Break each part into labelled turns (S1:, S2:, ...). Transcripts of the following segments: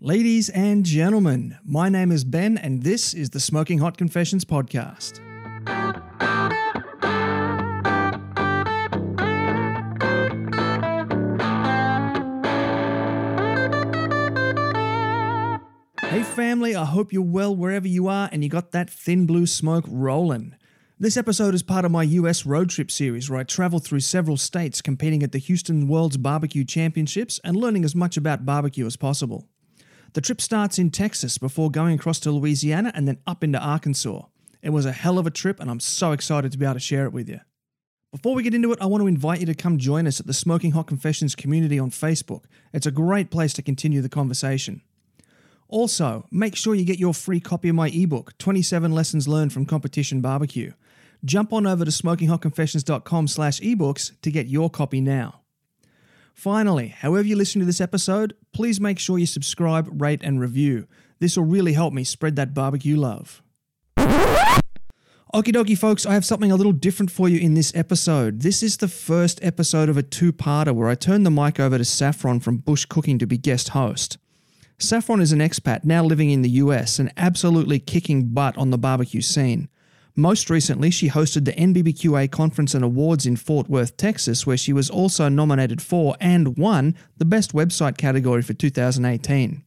S1: Ladies and gentlemen, my name is Ben, and this is the Smoking Hot Confessions podcast. Hey, family, I hope you're well wherever you are and you got that thin blue smoke rolling. This episode is part of my US road trip series where I travel through several states competing at the Houston World's Barbecue Championships and learning as much about barbecue as possible. The trip starts in Texas before going across to Louisiana and then up into Arkansas. It was a hell of a trip and I'm so excited to be able to share it with you. Before we get into it, I want to invite you to come join us at the Smoking Hot Confessions community on Facebook. It's a great place to continue the conversation. Also, make sure you get your free copy of my ebook, 27 Lessons Learned from Competition Barbecue. Jump on over to smokinghotconfessions.com slash ebooks to get your copy now. Finally, however you listen to this episode, please make sure you subscribe, rate, and review. This will really help me spread that barbecue love. Okie dokie, folks, I have something a little different for you in this episode. This is the first episode of a two parter where I turn the mic over to Saffron from Bush Cooking to be guest host. Saffron is an expat now living in the US and absolutely kicking butt on the barbecue scene. Most recently, she hosted the NBBQA conference and awards in Fort Worth, Texas, where she was also nominated for and won the Best Website category for 2018.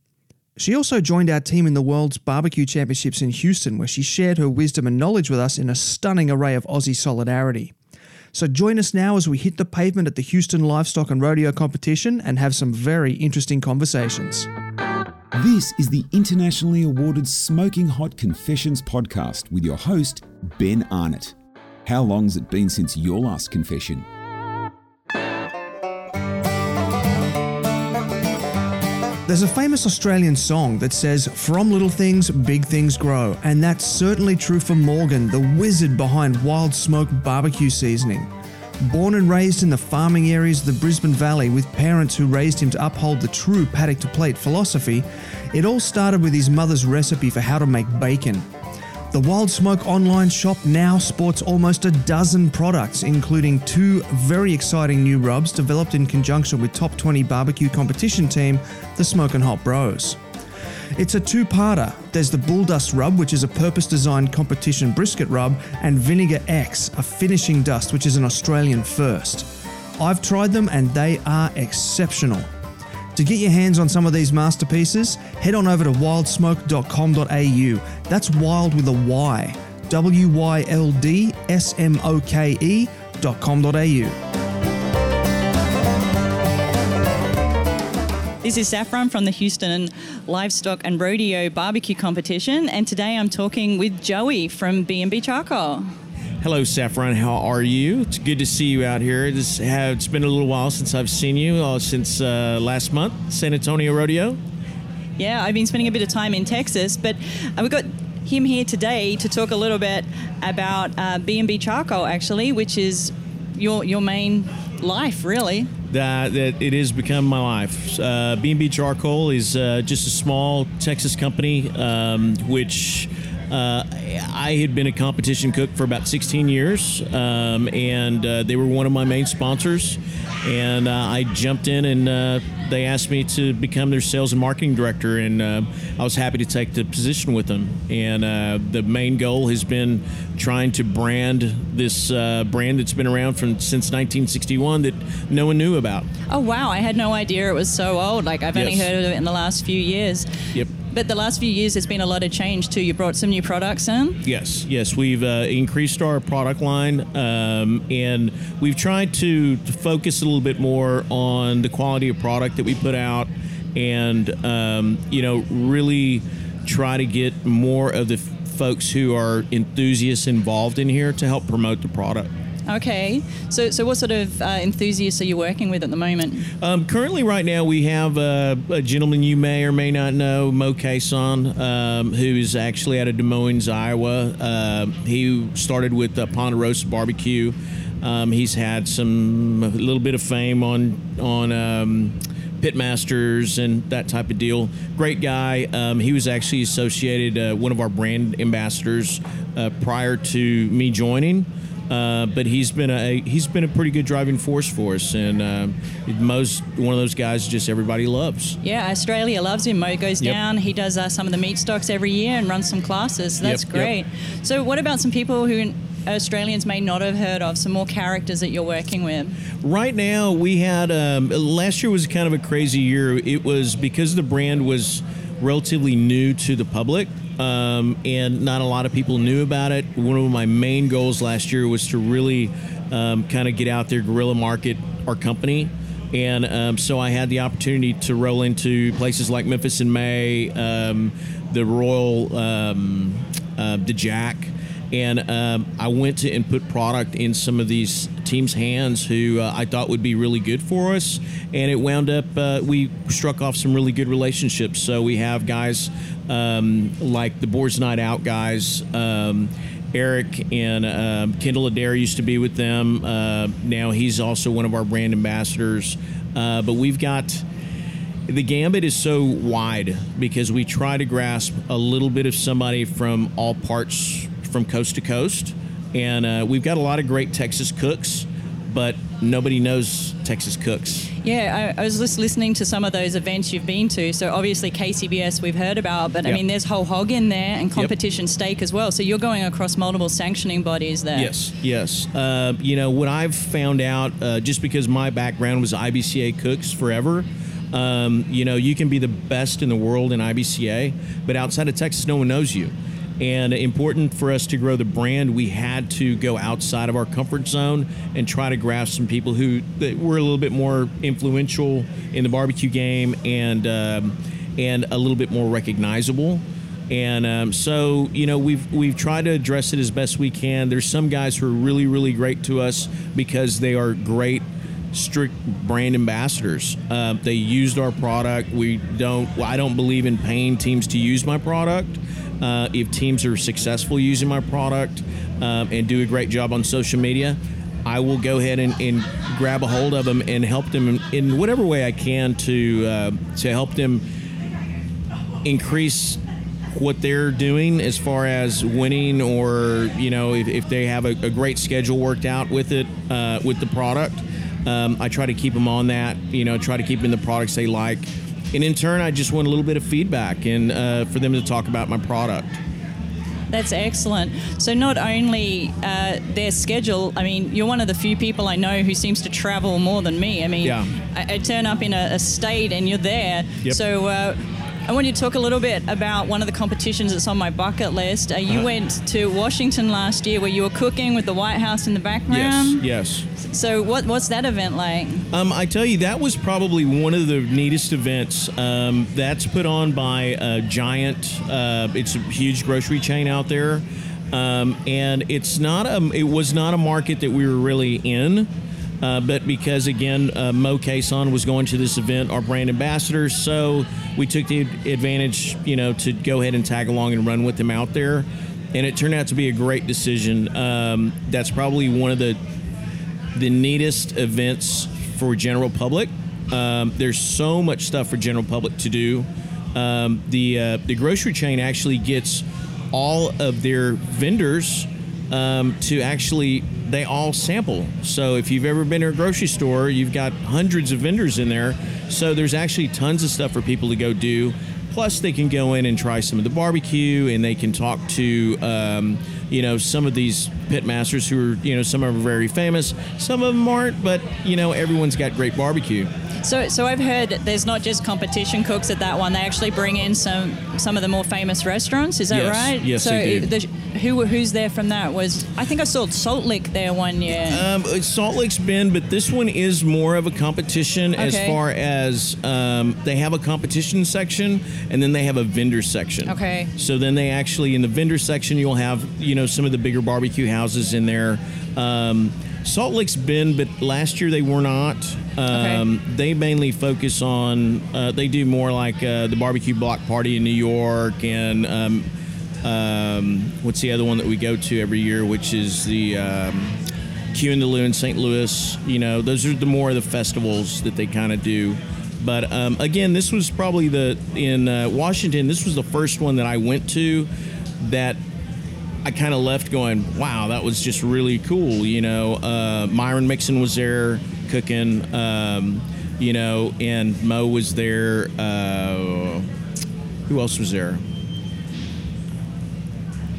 S1: She also joined our team in the World's Barbecue Championships in Houston, where she shared her wisdom and knowledge with us in a stunning array of Aussie solidarity. So join us now as we hit the pavement at the Houston Livestock and Rodeo Competition and have some very interesting conversations.
S2: This is the internationally awarded Smoking Hot Confessions podcast with your host, Ben Arnott. How long's it been since your last confession?
S1: There's a famous Australian song that says, From little things, big things grow. And that's certainly true for Morgan, the wizard behind Wyld Smoke barbecue seasoning. Born and raised in the farming areas of the Brisbane Valley with parents who raised him to uphold the true paddock to plate philosophy, it all started with his mother's recipe for how to make bacon. The Wyld Smoke online shop now sports almost a dozen products, including two very exciting new rubs developed in conjunction with top 20 barbecue competition team, the Smokin' Hot Bros. It's a two parter. There's the Bull Dust Rub, which is a purpose designed competition brisket rub, and Vinegar X, a finishing dust, which is an Australian first. I've tried them and they are exceptional. To get your hands on some of these masterpieces, head on over to wyldsmoke.com.au. That's wild with a Y. W Y L D S M O K E dot com.au.
S3: This is Saffron from the Houston Livestock and Rodeo Barbecue Competition, and today I'm talking with Joey from B&B Charcoal.
S4: Hello, Saffron. How are you? It's good to see you out here. It's, it's been a little while since I've seen you, uh, since uh, last month, San Antonio Rodeo.
S3: Yeah, I've been spending a bit of time in Texas, but uh, we've got him here today to talk a little bit about uh, B&B Charcoal, actually, which is your your main life, really.
S4: That, that it has become my life. Uh, B&B Charcoal is uh, just a small Texas company, um, which uh, I had been a competition cook for about 16 years, um, and uh, they were one of my main sponsors. And uh, I jumped in, and uh, they asked me to become their sales and marketing director, and uh, I was happy to take the position with them. And uh, the main goal has been trying to brand this brand that's been around from since 1961 that no one knew about.
S3: Oh wow! I had no idea it was so old. Like I've only heard of it in the last few years.
S4: Yep.
S3: But the last few years, there's been a lot of change too. You brought some new products in.
S4: Yes, yes, we've uh, increased our product line, um, and we've tried to, to focus a little bit more on the quality of product that we put out, and um, you know, really try to get more of the folks who are enthusiasts involved in here to help promote the product.
S3: Okay. So, so what sort of uh, enthusiasts are you working with at the moment?
S4: Um, currently, right now, we have uh, a gentleman you may or may not know, Moe Cason, um, who is actually out of Des Moines, Iowa. Uh, he started with Ponderosa Barbecue. Um, he's had some a little bit of fame on on um, Pitmasters and that type of deal. Great guy. Um, he was actually associated uh, one of our brand ambassadors uh, prior to me joining. Uh, but he's been a he's been a pretty good driving force for us, and uh, most one of those guys just everybody loves.
S3: Yeah, Australia loves him. Moe goes
S4: Yep.
S3: down. He does uh, some of the Meatstocks every year and runs some classes. That's
S4: Yep,
S3: great.
S4: yep.
S3: So, what about some people who Australians may not have heard of? Some more characters that you're working with.
S4: Right now, we had um, last year was kind of a crazy year. It was because the brand was relatively new to the public, um, and not a lot of people knew about it. One of my main goals last year was to really um, kind of get out there, guerrilla market our company. And um, so I had the opportunity to roll into places like Memphis in May, um, the Royal, um, uh, the Jack, and um, I went to and put product in some of these teams' hands who uh, I thought would be really good for us, and it wound up uh, we struck off some really good relationships. So we have guys um, like the Boars Night Out guys. Um, Eric and um, Kendall Adair used to be with them. Uh, now he's also one of our brand ambassadors. Uh, but we've got the gambit is so wide because we try to grasp a little bit of somebody from all parts from coast to coast and uh, we've got a lot of great texas cooks but nobody knows texas cooks
S3: Yeah, I, I was just listening to some of those events you've been to. So obviously KCBS we've heard about, but I mean there's whole hog in there and competition steak as well. So you're going across multiple sanctioning bodies there.
S4: Yes, yes. Uh, you know what I've found out, uh, just because my background was IBCA cooks forever. Um, you know, you can be the best in the world in IBCA, but outside of Texas, no one knows you. And important for us to grow the brand, we had to go outside of our comfort zone and try to grasp some people who were a little bit more influential in the barbecue game and um, and a little bit more recognizable. And um, so, you know, we've we've tried to address it as best we can. There's some guys who are really, really great to us because they are great, strict brand ambassadors. Uh, they used our product. We don't. I don't believe in paying teams to use my product. Uh, if teams are successful using my product um, and do a great job on social media, I will go ahead and, and grab a hold of them and help them in, whatever way I can to uh, to help them increase what they're doing as far as winning or you know if, if they have a, a great schedule worked out with it uh, with the product. Um, i try to keep them on that you know try to keep them in the products they like and in turn i just want a little bit of feedback and uh, for them to talk about my product
S3: That's excellent. So not only uh, their schedule, I mean, you're one of the few people I know who seems to travel more than me. I mean,
S4: Yeah.
S3: I, I turn up in a, a state and you're there.
S4: Yep.
S3: So uh, I want you to talk a little bit about one of the competitions that's on my bucket list. Uh, you
S4: Uh-huh.
S3: went to Washington last year where you were cooking with the White House in the background.
S4: Yes, yes
S3: So what, what's that event like?
S4: Um, I tell you, that was probably one of the neatest events. Um, that's put on by a giant. Uh, it's a huge grocery chain out there, um, and it's not a. It was not a market that we were really in. Uh, but because again, uh, Moe Cason was going to this event, our brand ambassador, so we took the advantage, you know, to go ahead and tag along and run with him out there, and it turned out to be a great decision. Um, that's probably one of the the neatest events for general public. Um, there's so much stuff for general public to do. Um, the uh, the grocery chain actually gets all of their vendors um, to actually they all sample. So if you've ever been to a grocery store, you've got hundreds of vendors in there. So there's actually tons of stuff for people to go do. Plus, they can go in and try some of the barbecue, and they can talk to, um, you know, some of these pit masters who are, you know, some of them are very famous, some of them aren't, but you know, everyone's got great barbecue.
S3: So, so I've heard that there's not just competition cooks at that one. They actually bring in some some of the more famous restaurants. Is that
S4: Yes.
S3: right?
S4: Yes,
S3: so
S4: they do.
S3: The, who who's there from that? Was I think I saw Salt Lick there one year.
S4: Um, Salt Lick's been, but this one is more of a competition as far as um, they have a competition section and then they have a vendor section.
S3: Okay.
S4: So then they actually in the vendor section you'll have you know some of the bigger barbecue houses in there. Um, Salt Lick's been, but last year they were not. Um, They mainly focus on. Uh, they do more like uh, the barbecue block party in New York and. Um, um, what's the other one that we go to every year, which is the um, Q and the Lou in St. Louis. You know, those are the more of the festivals that they kind of do. But um, again, this was probably the in uh, Washington. This was the first one that I went to that I kind of left going, wow, that was just really cool. You know, uh, Myron Mixon was there cooking, um, you know, and Moe was there. Uh, who else was there?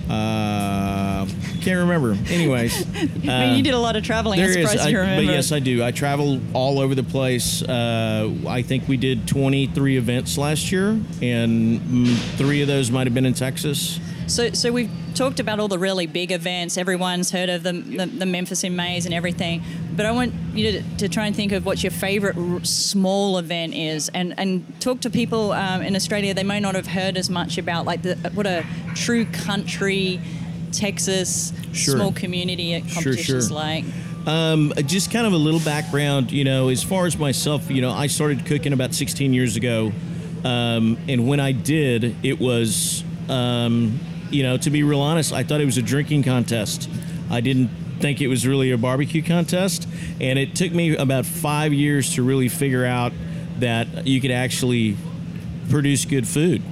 S4: Uh, can't remember. Anyways,
S3: I mean, you did a lot of traveling.
S4: There is,
S3: surprised
S4: I-
S3: you remember.
S4: but yes, I do. I travel all over the place. Uh, I think we did 23 events last year, and three of those might have been in Texas.
S3: So, so we've talked about all the really big events. Everyone's heard of them, the, the Memphis in Mays and everything. But I want you to, to try and think of what your favorite r- small event is, and and talk to people um, in Australia. They may not have heard as much about like the what a true country, Texas
S4: Sure.
S3: small community competition is
S4: sure.
S3: like.
S4: Um, just kind of a little background, you know, as far as myself, you know, I started cooking about 16 years ago. Um, and when I did, it was, um, you know, to be real honest, I thought it was a drinking contest. I didn't think it was really a barbecue contest. And it took me about five years to really figure out that you could actually produce good food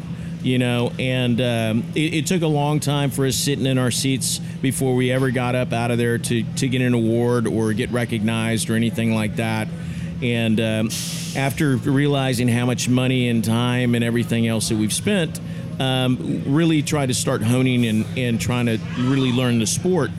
S4: you know and um, it, it took a long time for us sitting in our seats before we ever got up out of there to, to get an award or get recognized or anything like that and um, after realizing how much money and time and everything else that we've spent um, really tried to start honing and, and trying to really learn the sport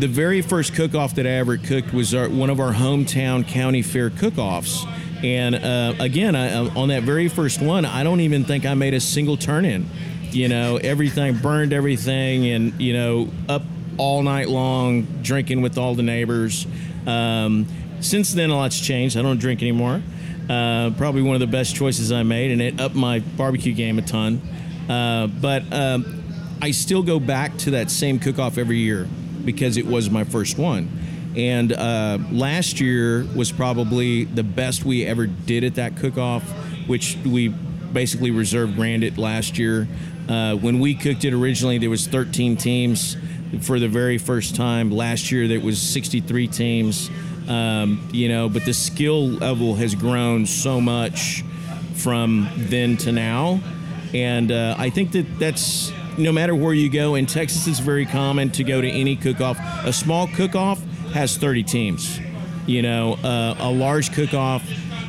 S4: the very first cook-off that I ever cooked was our, one of our hometown county fair cook-offs. And uh, again, I, uh, on that very first one, I don't even think I made a single turn-in. You know, everything burned everything, and you know, up all night long drinking with all the neighbors. Um, since then, a lot's changed. I don't drink anymore. Uh, probably one of the best choices I made, and it upped my barbecue game a ton. Uh, but um, I still go back to that same cook-off every year because it was my first one. And uh, last year was probably the best we ever did at that cook-off, which we basically reserved grand it last year. Uh, when we cooked it originally, there was 13 teams for the very first time. Last year, there was 63 teams. Um, you know, but the skill level has grown so much from then to now. And uh, I think that that's no matter where you go in Texas, it's very common to go to any cook-off. A small cook-off has 30 teams. You know, uh, a large cook-off,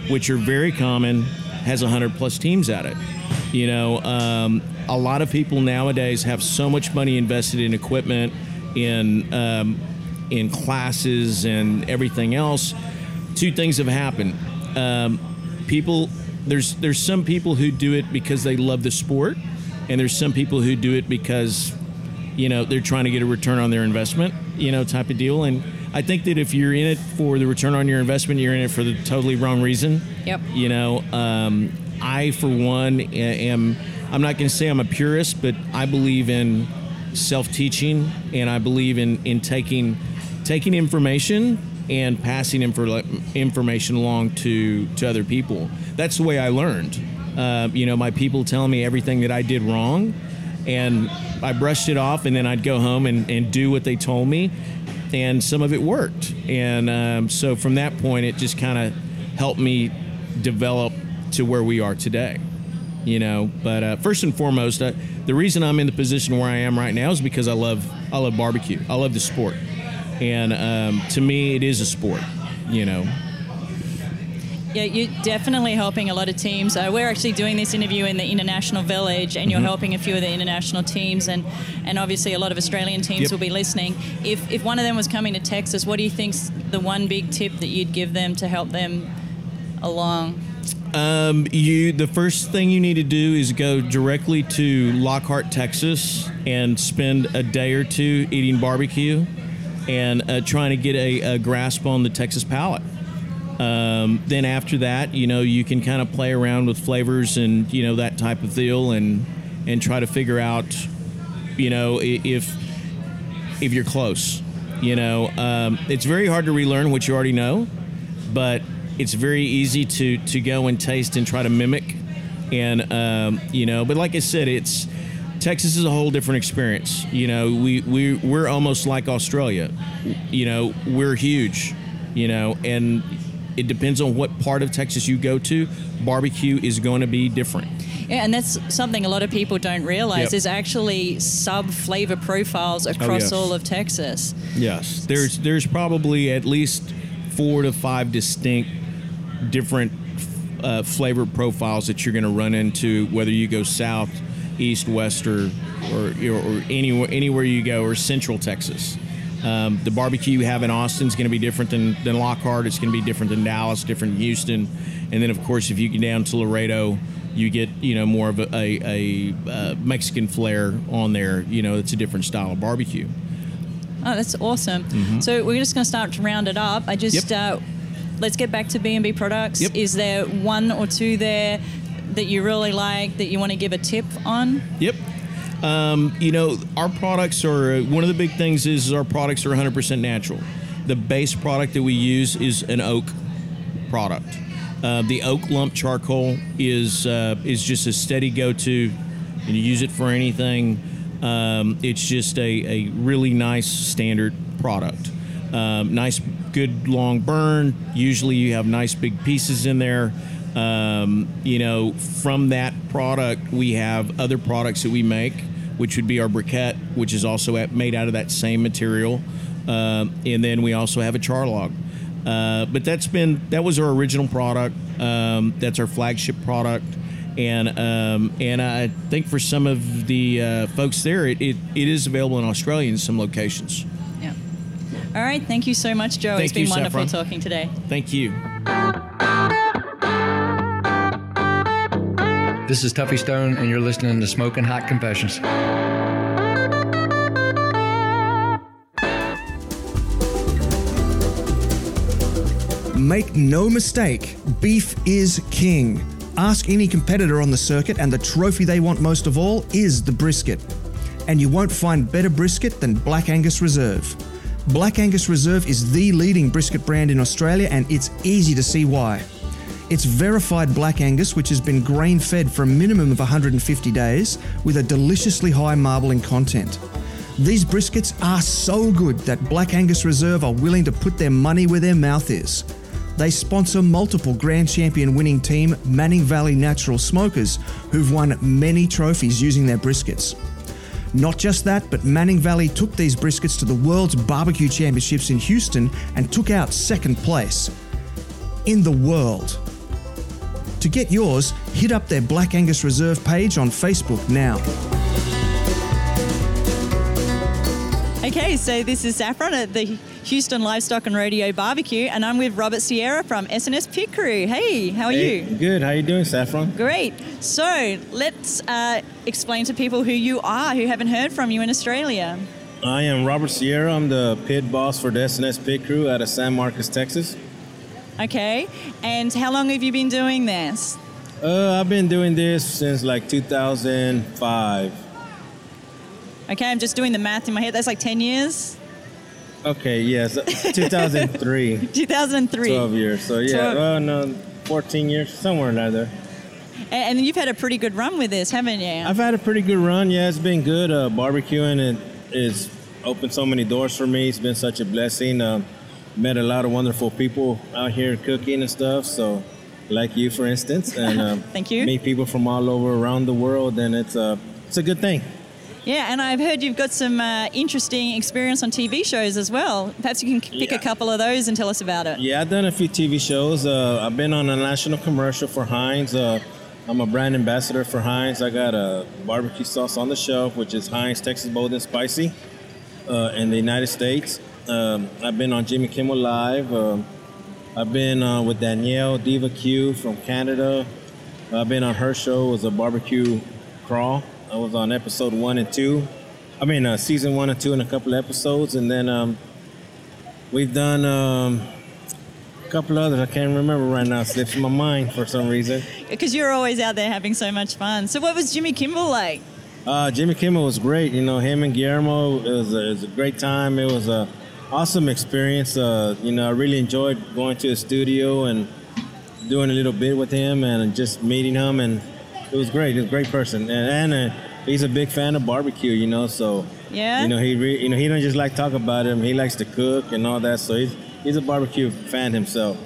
S4: which are very common, has 100 plus teams at it. You know, um, a lot of people nowadays have so much money invested in equipment, in um, in classes, and everything else. Two things have happened. Um, people, there's there's some people who do it because they love the sport, and there's some people who do it because you know they're trying to get a return on their investment you know type of deal and i think that if you're in it for the return on your investment you're in it for the totally wrong reason
S3: Yep.
S4: you know um, i for one am i'm not going to say i'm a purist but i believe in self-teaching and i believe in in taking taking information and passing info, information along to to other people that's the way i learned uh, you know my people telling me everything that i did wrong and I brushed it off, and then I'd go home and, and do what they told me, and some of it worked. And um, so from that point, it just kind of helped me develop to where we are today. You know, but uh, first and foremost, uh, the reason I'm in the position where I am right now is because I love I love barbecue. I love the sport, and um, to me, it is a sport. You know,
S3: Yeah, you're definitely helping a lot of teams. Uh, we're actually doing this interview in the International Village, and you're
S4: Mm-hmm.
S3: helping a few of the international teams, and, and obviously a lot of Australian teams
S4: Yep.
S3: will be listening. If, if one of them was coming to Texas, what do you think's the one big tip that you'd give them to help them along?
S4: Um, you the first thing you need to do is go directly to Lockhart, Texas, and spend a day or two eating barbecue and uh, trying to get a, a grasp on the Texas palate. Um, then after that, you know, you can kind of play around with flavors and you know that type of deal, and and try to figure out, you know, if if you're close. You know, um, it's very hard to relearn what you already know, but it's very easy to to go and taste and try to mimic. And um, you know, but like I said, it's Texas is a whole different experience. You know, we we we're almost like Australia. You know, we're huge. You know, and it depends on what part of Texas you go to. Barbecue is going to be different.
S3: Yeah, and that's something a lot of people don't realize.
S4: Yep.
S3: There's actually sub flavor profiles across
S4: yes.
S3: all of Texas.
S4: Yes, there's there's probably at least four to five distinct different uh, flavor profiles that you're going to run into whether you go south, east, west, or or, or anywhere anywhere you go, or central Texas. Um, the barbecue you have in Austin is going to be different than, than Lockhart. It's going to be different than Dallas, different than Houston, and then of course if you get down to Laredo, you get you know more of a, a, a uh, Mexican flair on there. You know, it's a different style of barbecue.
S3: Oh, that's awesome. So we're just going to start to round it up. I just
S4: Mm-hmm. Yep.
S3: uh, let's get back to B and B products.
S4: Yep.
S3: Is there one or two there that you really like that you want to give a tip on?
S4: Yep. Um, you know, our products are one of the big things is our products are 100% natural. The base product that we use is an oak product. Uh, the oak lump charcoal is uh, is just a steady go-to, and you use it for anything. Um, it's just a, a really nice standard product. Um, nice, good long burn. Usually, you have nice big pieces in there. Um, you know, from that product, we have other products that we make, which would be our briquette, which is also at, made out of that same material. Um, and then we also have a char log. Uh, but that's been that was our original product. Um, that's our flagship product, and um, and I think for some of the uh, folks there, it, it, it is available in Australia in some locations.
S3: Yeah. All right. Thank you so much, Joe.
S4: Thank
S3: it's been
S4: you,
S3: wonderful
S4: Saffron.
S3: talking today.
S4: Thank you.
S5: This is Tuffy Stone, and you're listening to Smoking Hot Confessions.
S1: Make no mistake, beef is king. Ask any competitor on the circuit, and the trophy they want most of all is the brisket. And you won't find better brisket than Black Angus Reserve. Black Angus Reserve is the leading brisket brand in Australia, and it's easy to see why. It's verified Black Angus, which has been grain fed for a minimum of 150 days, with a deliciously high marbling content. These briskets are so good that Black Angus Reserve are willing to put their money where their mouth is. They sponsor multiple Grand Champion winning team Manning Valley Natural Smokers who've won many trophies using their briskets. Not just that, but Manning Valley took these briskets to the World's Barbecue Championships in Houston and took out second place in the world. To get yours, hit up their Black Angus Reserve page on Facebook now.
S3: Okay, so this is Saffron at the Houston Livestock and Rodeo Barbecue, and I'm with Robert Sierra from SNS Pit Crew. Hey, how are
S6: Hey,
S3: you?
S6: Good. How are you doing, Saffron?
S3: Great. So let's uh, explain to people who you are who haven't heard from you in Australia.
S6: I am Robert Sierra. I'm the pit boss for the SNS Pit Crew out of San Marcos, Texas.
S3: Okay, and how long have you been doing this?
S6: Uh, I've been doing this since like 2005.
S3: Okay, I'm just doing the math in my head. That's like 10 years?
S6: Okay, yes, 2003.
S3: 2003.
S6: 12 years. So yeah, well, no, 14 years, somewhere in there.
S3: And, and you've had a pretty good run with this, haven't you?
S6: I've had a pretty good run. Yeah, it's been good. Uh, barbecuing it is opened so many doors for me. It's been such a blessing. Uh, met a lot of wonderful people out here cooking and stuff. So, like you, for instance, and um,
S3: Thank you.
S6: Meet people from all over around the world, and it's a it's a good thing.
S3: Yeah, and I've heard you've got some uh, interesting experience on TV shows as well. Perhaps you can pick
S6: Yeah.
S3: a couple of those and tell us about it.
S6: Yeah, I've done a few TV shows. Uh, I've been on a national commercial for Heinz. Uh, I'm a brand ambassador for Heinz. I got a barbecue sauce on the shelf, which is Heinz Texas Bold and Spicy uh, in the United States. Um, I've been on Jimmy Kimmel Live. Um I've been uh, with Danielle Diva Q from Canada. I've been on her show. It was a barbecue crawl. I was on episode one and two. I mean, uh, season one and two and a couple of episodes. And then um, we've done um, a couple others. I can't remember right now. It slips my mind for some reason.
S3: Because you're always out there having so much fun. So, what was Jimmy Kimmel like?
S6: Uh, Jimmy Kimmel was great. You know, him and Guillermo, it was a, it was a great time. It was a awesome experience. Uh, you know, I really enjoyed going to the studio and doing a little bit with him and just meeting him. And it was great. He's a great person. And, and uh, he's a big fan of barbecue, you know, so.
S3: Yeah?
S6: You know, he re- you know he don't just like talk about him. He likes to cook and all that. So he's he's a barbecue fan himself.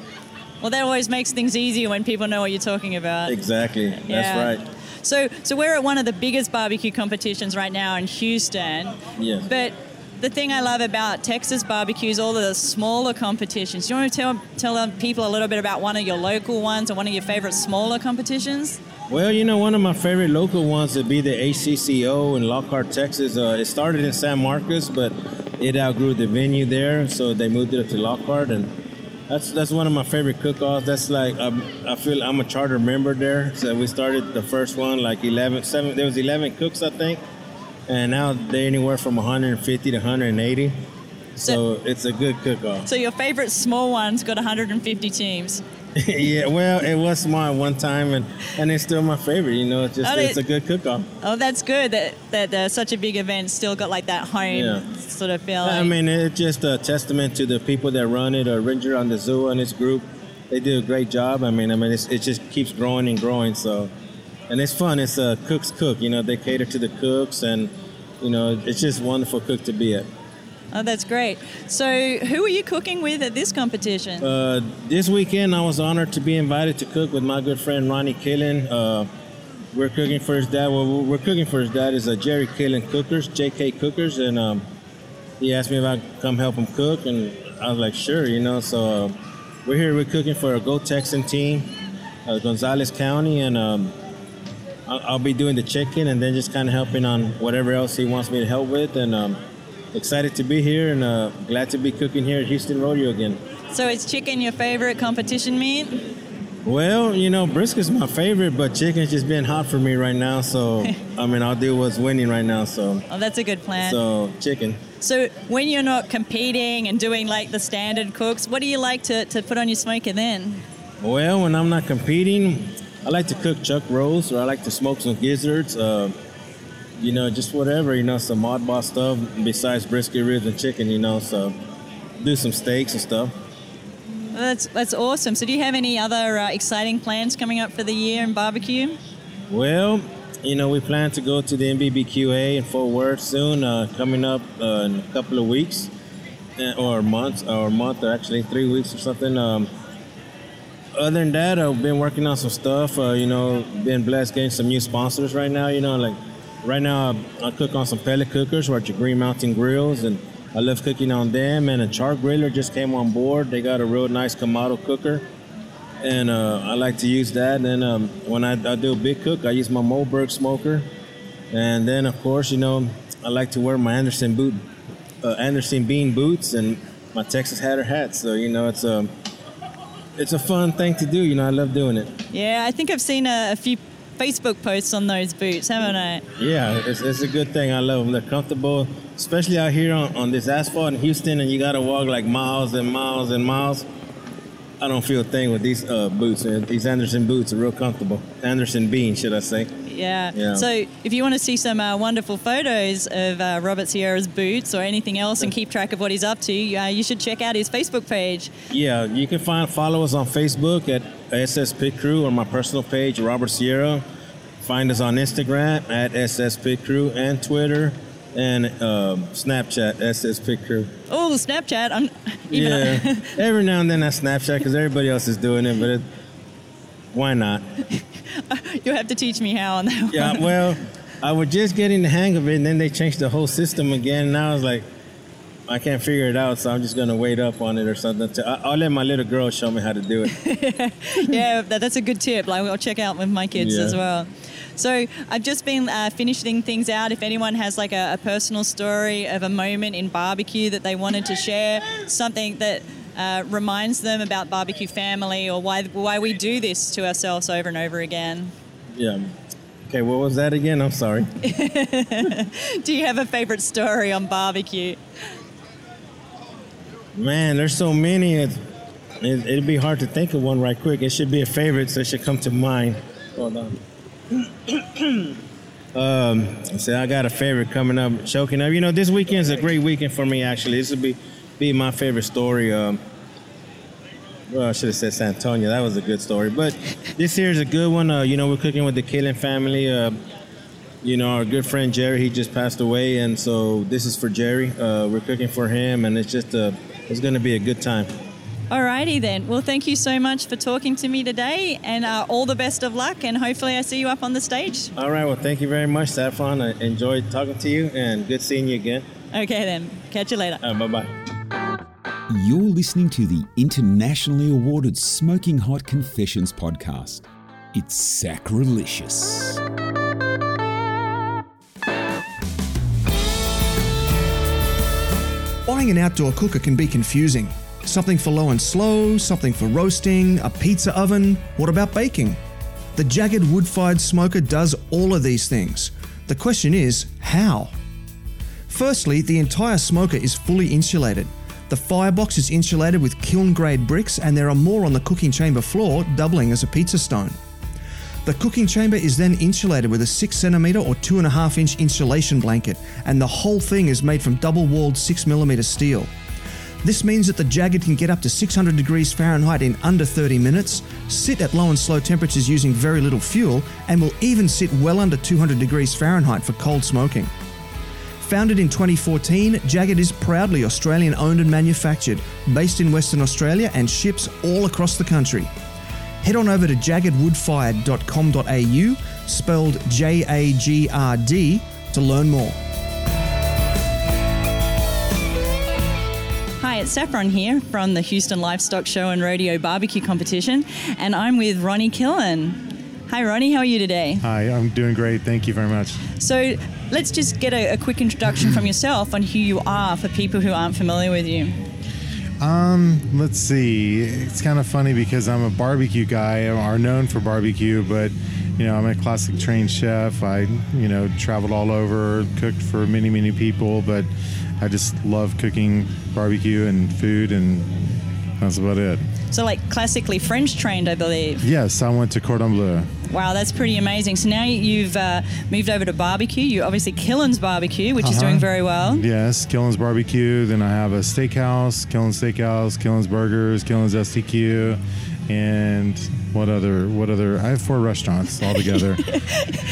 S3: Well, that always makes things easier when people know what you're talking about.
S6: Exactly.
S3: Yeah.
S6: That's right.
S3: So, so we're at one of the biggest barbecue competitions right now in Houston.
S6: Yes.
S3: But the thing I love about Texas barbecues, all the smaller competitions. Do you want to tell tell people a little bit about one of your local ones or one of your favorite smaller competitions?
S6: Well, you know, one of my favorite local ones would be the ACCO in Lockhart, Texas. Uh, it started in San Marcos, but it outgrew the venue there, so they moved it up to Lockhart, and that's that's one of my favorite cook-offs. That's like um, I feel I'm a charter member there. So we started the first one like 11, seven. There was 11 cooks, I think, and now they're anywhere from 150 to 180. So,
S3: So-
S6: it's a good cook-off.
S3: So your favorite small one's got 150 teams.
S6: yeah, well, it was small at one time, and and it's still my favorite. You know, it's just
S3: Oh,
S6: it's
S3: they-
S6: a good cook-off.
S3: Oh, that's good that that uh, such a big event still got like that home
S6: Yeah.
S3: sort of feeling.
S6: I mean, it's just a testament to the people that run it. Uh, Ranger on the zoo and his group, they do a great job. I mean, I mean, it's, it just keeps growing and growing. So, and it's fun. It's a cook's cook. You know, they cater to the cooks, and you know, it's just wonderful cook to be at.
S3: oh, that's great. So who are you cooking with at this competition?
S6: Uh, this weekend, I was honored to be invited to cook with my good friend Ronnie Killen. Uh, we're cooking for his dad. Well, we're cooking for his dad is a Jerry Killen Cookers, JK Cookers, and um, he asked me if I could come help him cook, and I was like, sure, you know. So uh, we're here. We're cooking for a Go Texan team, uh, Gonzales County, and um, I'll, I'll be doing the chicken, and then just kind of helping on whatever else he wants me to help with, and. Um, Excited to be here and uh, glad to be cooking here at Houston Rodeo again.
S3: so is chicken your favorite competition meat?
S6: Well, you know, brisket's my favorite, but chicken's just been hot for me right now. So, I mean, I'll do what's winning right now. So,
S3: Oh, that's a good plan.
S6: so chicken.
S3: So when you're not competing and doing like the standard cooks, what do you like to, to put on your smoker then?
S6: Well, when I'm not competing, I like to cook chuck rolls or I like to smoke some gizzards. Uh, you know, just whatever. You know, some oddball stuff besides brisket, ribs, and chicken. You know, so do some steaks and stuff.
S3: Well, That's that's awesome. So do you have any other uh, exciting plans coming up for the year in barbecue?
S6: Well, you know, we plan to go to the NBBQA in Fort Worth soon, uh, coming up uh, in a couple of weeks, uh, or months, or a month, or actually three weeks or something. Um, other than that, I've been working on some stuff. Uh, you know, been blessed getting some new sponsors right now. You know, like right now I, I cook on some pellet cookers, which are Green Mountain grills, and I love cooking on them. And a char griller just came on board. They got a real nice Kamado cooker and uh, I like to use that. And um, when I, I do a big cook, I use my Moberg smoker, and then of course, you know, I like to wear my Anderson boot, uh, Anderson bean boots, and my Texas Hatter hat. So you know, it's a it's a fun thing to do. You know, I love doing it.
S3: Yeah, I think I've seen a, a few Facebook posts on those boots, haven't I?
S6: Yeah, it's, it's a good thing. I love them. They're comfortable, especially out here on, on this asphalt in Houston, and you got to walk like miles and miles and miles. I don't feel a thing with these uh, boots. These Anderson boots are real comfortable. Anderson bean, should I say?
S3: Yeah.
S6: Yeah.
S3: So if you want to see some uh, wonderful photos of uh, Robert Sierra's boots or anything else and keep track of what he's up to, uh, you should check out his Facebook page.
S6: Yeah, you can find follow us on Facebook at SS Pit Crew or my personal page, Robert Sierra. Find us on Instagram at SS Pit Crew and Twitter and um, Snapchat SS Pit Crew.
S3: Oh, the Snapchat. I'm even
S6: Yeah, every now and then I Snapchat because everybody else is doing it, but it, why not?
S3: you'll have to teach me how on that one.
S6: Yeah, well, I was just getting the hang of it, and then they changed the whole system again. And I was like, I can't figure it out, so I'm just gonna wait up on it or something. I'll let my little girl show me how to do it.
S3: yeah, that, that's a good tip. Like I'll check out with my kids
S6: Yeah.
S3: as well. So I've just been uh, finishing things out. If anyone has like a, a personal story of a moment in barbecue that they wanted to share, something that uh, reminds them about barbecue family or why why we do this to ourselves over and over again.
S6: Yeah. Okay, what was that again? I'm sorry.
S3: Do you have a favorite story on barbecue?
S6: Man, there's so many. It, it, it'd be hard to think of one right quick. It should be a favorite, so it should come to mind. Hold on. um, so I got a favorite coming up, choking up. You know, this weekend's a great weekend for me. Actually, this would be be my favorite story. Um, well, I should have said San Antonio. That was a good story. But this here is a good one. Uh, you know, we're cooking with the Killen family. Uh, you know, our good friend Jerry, he just passed away, and so this is for Jerry. Uh, we're cooking for him, and it's just a, it's going to be a good time.
S3: Alrighty then. Well, thank you so much for talking to me today, and uh, all the best of luck. And hopefully, I see you up on the stage.
S6: All right. Well, thank you very much, Saffron. I enjoyed talking to you and good seeing you again.
S3: Okay then. Catch you later.
S6: Right, bye bye.
S2: You're listening to the internationally awarded Smoking Hot Confessions podcast. It's sacrilegious.
S1: Buying an outdoor cooker can be confusing. Something for low and slow, something for roasting, a pizza oven. What about baking? The JAGRD wood fired smoker does all of these things. The question is, how? Firstly, the entire smoker is fully insulated. The firebox is insulated with kiln grade bricks, and there are more on the cooking chamber floor, doubling as a pizza stone. The cooking chamber is then insulated with a 6cm or 2.5 inch insulation blanket, and the whole thing is made from double walled 6mm steel. This means that the JAGRD can get up to 600 degrees Fahrenheit in under 30 minutes, sit at low and slow temperatures using very little fuel, and will even sit well under 200 degrees Fahrenheit for cold smoking. Founded in 2014, JAGRD is proudly Australian owned and manufactured, based in Western Australia, and ships all across the country. Head on over to jagrdwoodfired.com.au, spelled J A G R D, to learn more.
S3: Hi, it's Saffron here from the Houston Livestock Show and Rodeo Barbecue Competition, and I'm with Ronnie Killen. Hi, Ronnie. How are you today?
S7: Hi, I'm doing great. Thank you very much.
S3: So, let's just get a, a quick introduction from yourself on who you are for people who aren't familiar with you.
S7: Um, let's see. It's kind of funny because I'm a barbecue guy, or known for barbecue, but you know, I'm a classic trained chef. I, you know, traveled all over, cooked for many, many people, but I just love cooking barbecue and food, and that's about it.
S3: So, like classically French trained, I believe.
S7: Yes, I went to Cordon Bleu.
S3: Wow, that's pretty amazing. So now you've uh, moved over to barbecue. You obviously Killen's Barbecue, which is
S7: Uh-huh.
S3: doing very well.
S7: Yes, Killen's Barbecue. Then I have a steakhouse, Killen's Steakhouse, Killen's Burgers, Killen's STQ, and what other? What other? I have four restaurants altogether.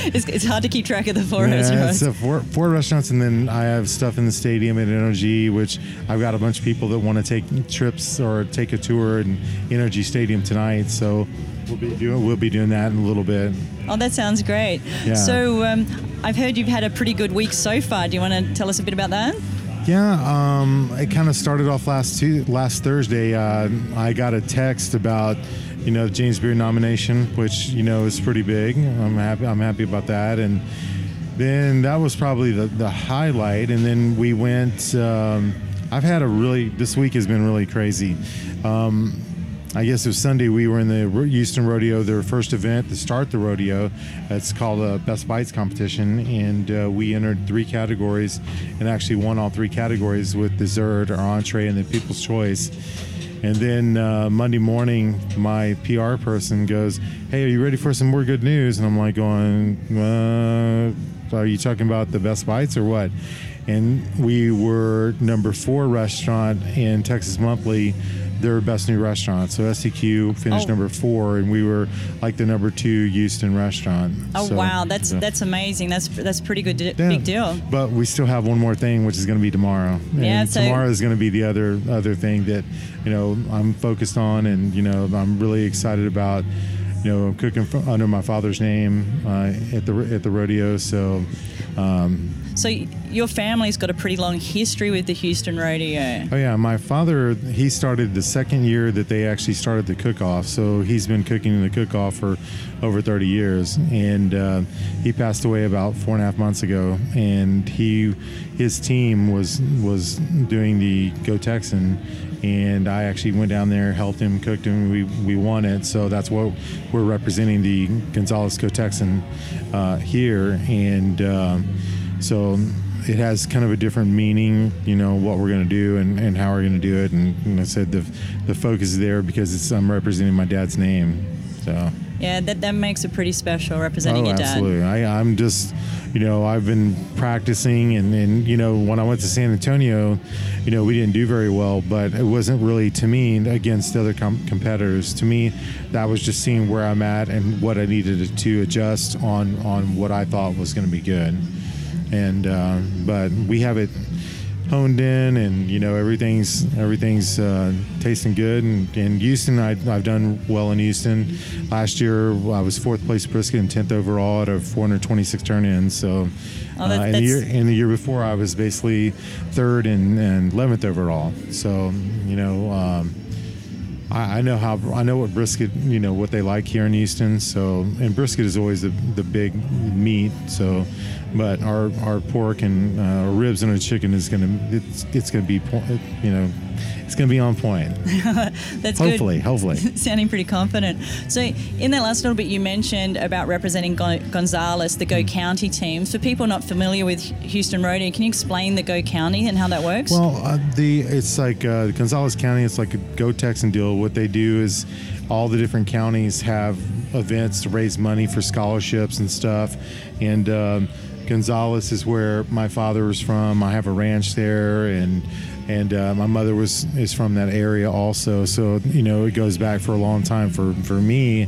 S3: It's, it's hard to keep track of the four
S7: yeah,
S3: restaurants.
S7: so four, four restaurants, and then I have stuff in the stadium at NRG, which I've got a bunch of people that want to take trips or take a tour in NRG Stadium tonight. So we'll be doing we'll be doing that in a little bit.
S3: Oh, that sounds great.
S7: Yeah.
S3: So um, I've heard you've had a pretty good week so far. Do you want to tell us a bit about that?
S7: Yeah, um, it kind of started off last two, last Thursday. Uh, I got a text about you know the James Beard nomination, which you know is pretty big. I'm happy. I'm happy about that. And then that was probably the, the highlight. And then we went. Um, I've had a really. This week has been really crazy. Um, I guess it was Sunday. We were in the Houston Rodeo, their first event to start the rodeo. It's called a Best Bites competition, and uh, we entered three categories and actually won all three categories with dessert, our entree, and the People's Choice. And then uh, Monday morning, my PR person goes, "Hey, are you ready for some more good news?" And I'm like, "Going, uh, are you talking about the Best Bites or what?" And we were number four restaurant in Texas Monthly, their best new restaurant. So STQ finished
S3: Oh.
S7: number four, and we were like the number two Houston restaurant.
S3: Oh
S7: So,
S3: wow, that's that's amazing. That's that's pretty good, di-
S7: Yeah.
S3: big deal.
S7: But we still have one more thing, which is going to be tomorrow. And
S3: Yeah, so-
S7: tomorrow is going to be the other other thing that you know I'm focused on, and you know I'm really excited about. You know, cooking under my father's name uh, at the at the rodeo. So, um,
S3: So your family's got a pretty long history with the Houston Rodeo.
S7: Oh yeah, my father he started the second year that they actually started the cook-off. So he's been cooking in the cook-off for over 30 years, and uh, he passed away about four and a half months ago. And he his team was was doing the Go Texan, and I actually went down there, helped him, cooked him. We we won it, so that's what we're representing the Gonzales Go Texan uh, here, and. Um, so it has kind of a different meaning, you know, what we're going to do and, and how we're going to do it. And, and I said the, the focus is there because it's, I'm representing my dad's name. So,
S3: Yeah, that, that makes it pretty special representing
S7: oh,
S3: your dad.
S7: absolutely. I, I'm just, you know, I've been practicing and, and, you know, when I went to San Antonio, you know, we didn't do very well, but it wasn't really to me against other com- competitors. To me, that was just seeing where I'm at and what I needed to adjust on, on what I thought was going to be good. And, uh, but we have it, honed in, and you know everything's everything's uh, tasting good. And in Houston, I, I've done well in Houston. Last year, I was fourth place brisket and tenth overall out of 426 turn-ins. So.
S3: Oh, that-
S7: uh, and, the year, and the year before, I was basically third and, and 11th overall. So, you know, um, I, I know how I know what brisket, you know, what they like here in Houston. So, and brisket is always the, the big meat. So, but our, our pork and uh, ribs and our chicken is gonna it's it's gonna be you know it's gonna be on point.
S3: That's
S7: hopefully,
S3: good.
S7: hopefully.
S3: Sounding pretty confident. So, in that last little bit, you mentioned about representing Gon- Gonzales, the Go
S7: Hmm.
S3: County team. For people not familiar with Houston Rodeo, can you explain the Go County and how that works?
S7: Well, uh, the it's like uh, Gonzales County. It's like a Go Texan deal. What they do is all the different counties have events to raise money for scholarships and stuff. And um, Gonzales is where my father was from. I have a ranch there, and and uh, my mother was is from that area also. So you know it goes back for a long time for for me,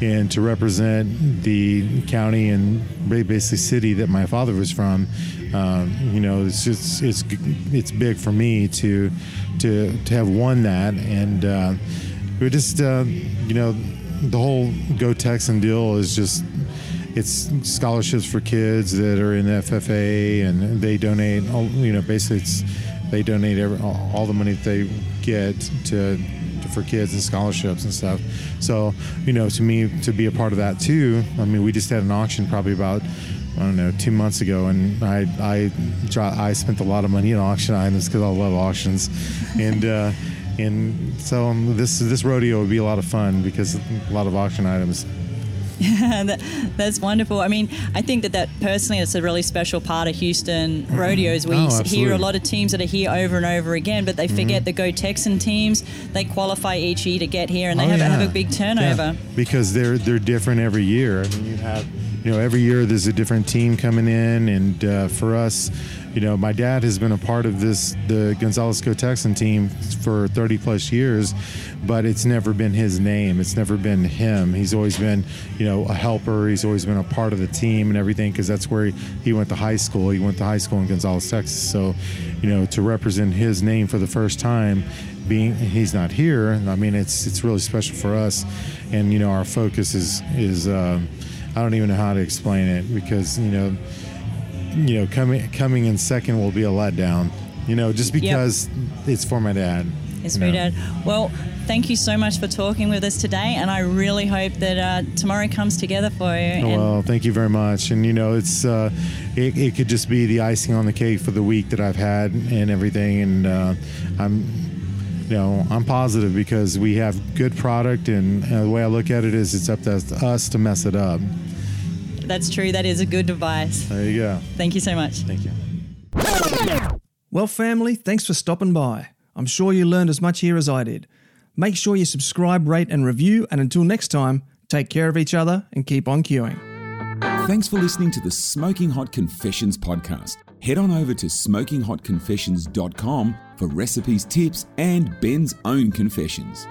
S7: and to represent the county and basically city that my father was from. Um, you know, it's just it's it's big for me to to to have won that, and uh, we just uh, you know the whole Go Texan deal is just it's scholarships for kids that are in the FFA, and they donate. You know, basically, it's they donate every, all the money that they get to, to for kids and scholarships and stuff. So, you know, to me, to be a part of that too. I mean, we just had an auction probably about I don't know two months ago, and I I I spent a lot of money on auction items because I love auctions, and. Uh, and so um, this this rodeo would be a lot of fun because a lot of auction items.
S3: that, that's wonderful. I mean, I think that that personally, it's a really special part of Houston rodeos. We
S7: Oh,
S3: hear a lot of teams that are here over and over again, but they forget the Go Texan teams. They qualify each year to get here, and they
S7: Oh,
S3: have,
S7: yeah.
S3: have a big turnover.
S7: Yeah, because they're they're different every year. I mean, you have you know every year there's a different team coming in, and uh, for us, you know, my dad has been a part of this the Gonzales Go Texan team for 30 plus years, but it's never been his name. It's never been him. He's always been you know a helper. He's always been a part of the team and everything because that's where he, he went to high school. He went to high school in Gonzales, Texas. So, you know, to represent his name for the first time being he's not here i mean it's it's really special for us and you know our focus is is um, i don't even know how to explain it because you know you know coming coming in second will be a letdown you know just because it's for my dad
S3: It's
S7: you
S3: very
S7: know.
S3: dad. Well, thank you so much for talking with us today, and I really hope that uh, tomorrow comes together for you. and
S7: well thank you very much and you know it's uh, it, it could just be the icing on the cake for the week that i've had and everything and uh, i'm you know i'm positive because we have good product and uh, the way i look at it is it's up to us to mess it up
S3: that's true. That is a good device.
S7: there you go
S3: Thank you so much.
S7: thank you
S1: Well, family, thanks for stopping by. I'm sure you learned as much here as I did. Make sure you subscribe, rate, and review, and until next time, take care of each other and keep on queuing.
S2: Thanks for listening to the Smoking Hot Confessions podcast. Head on over to smokinghotconfessions.com for recipes, tips, and Ben's own confessions.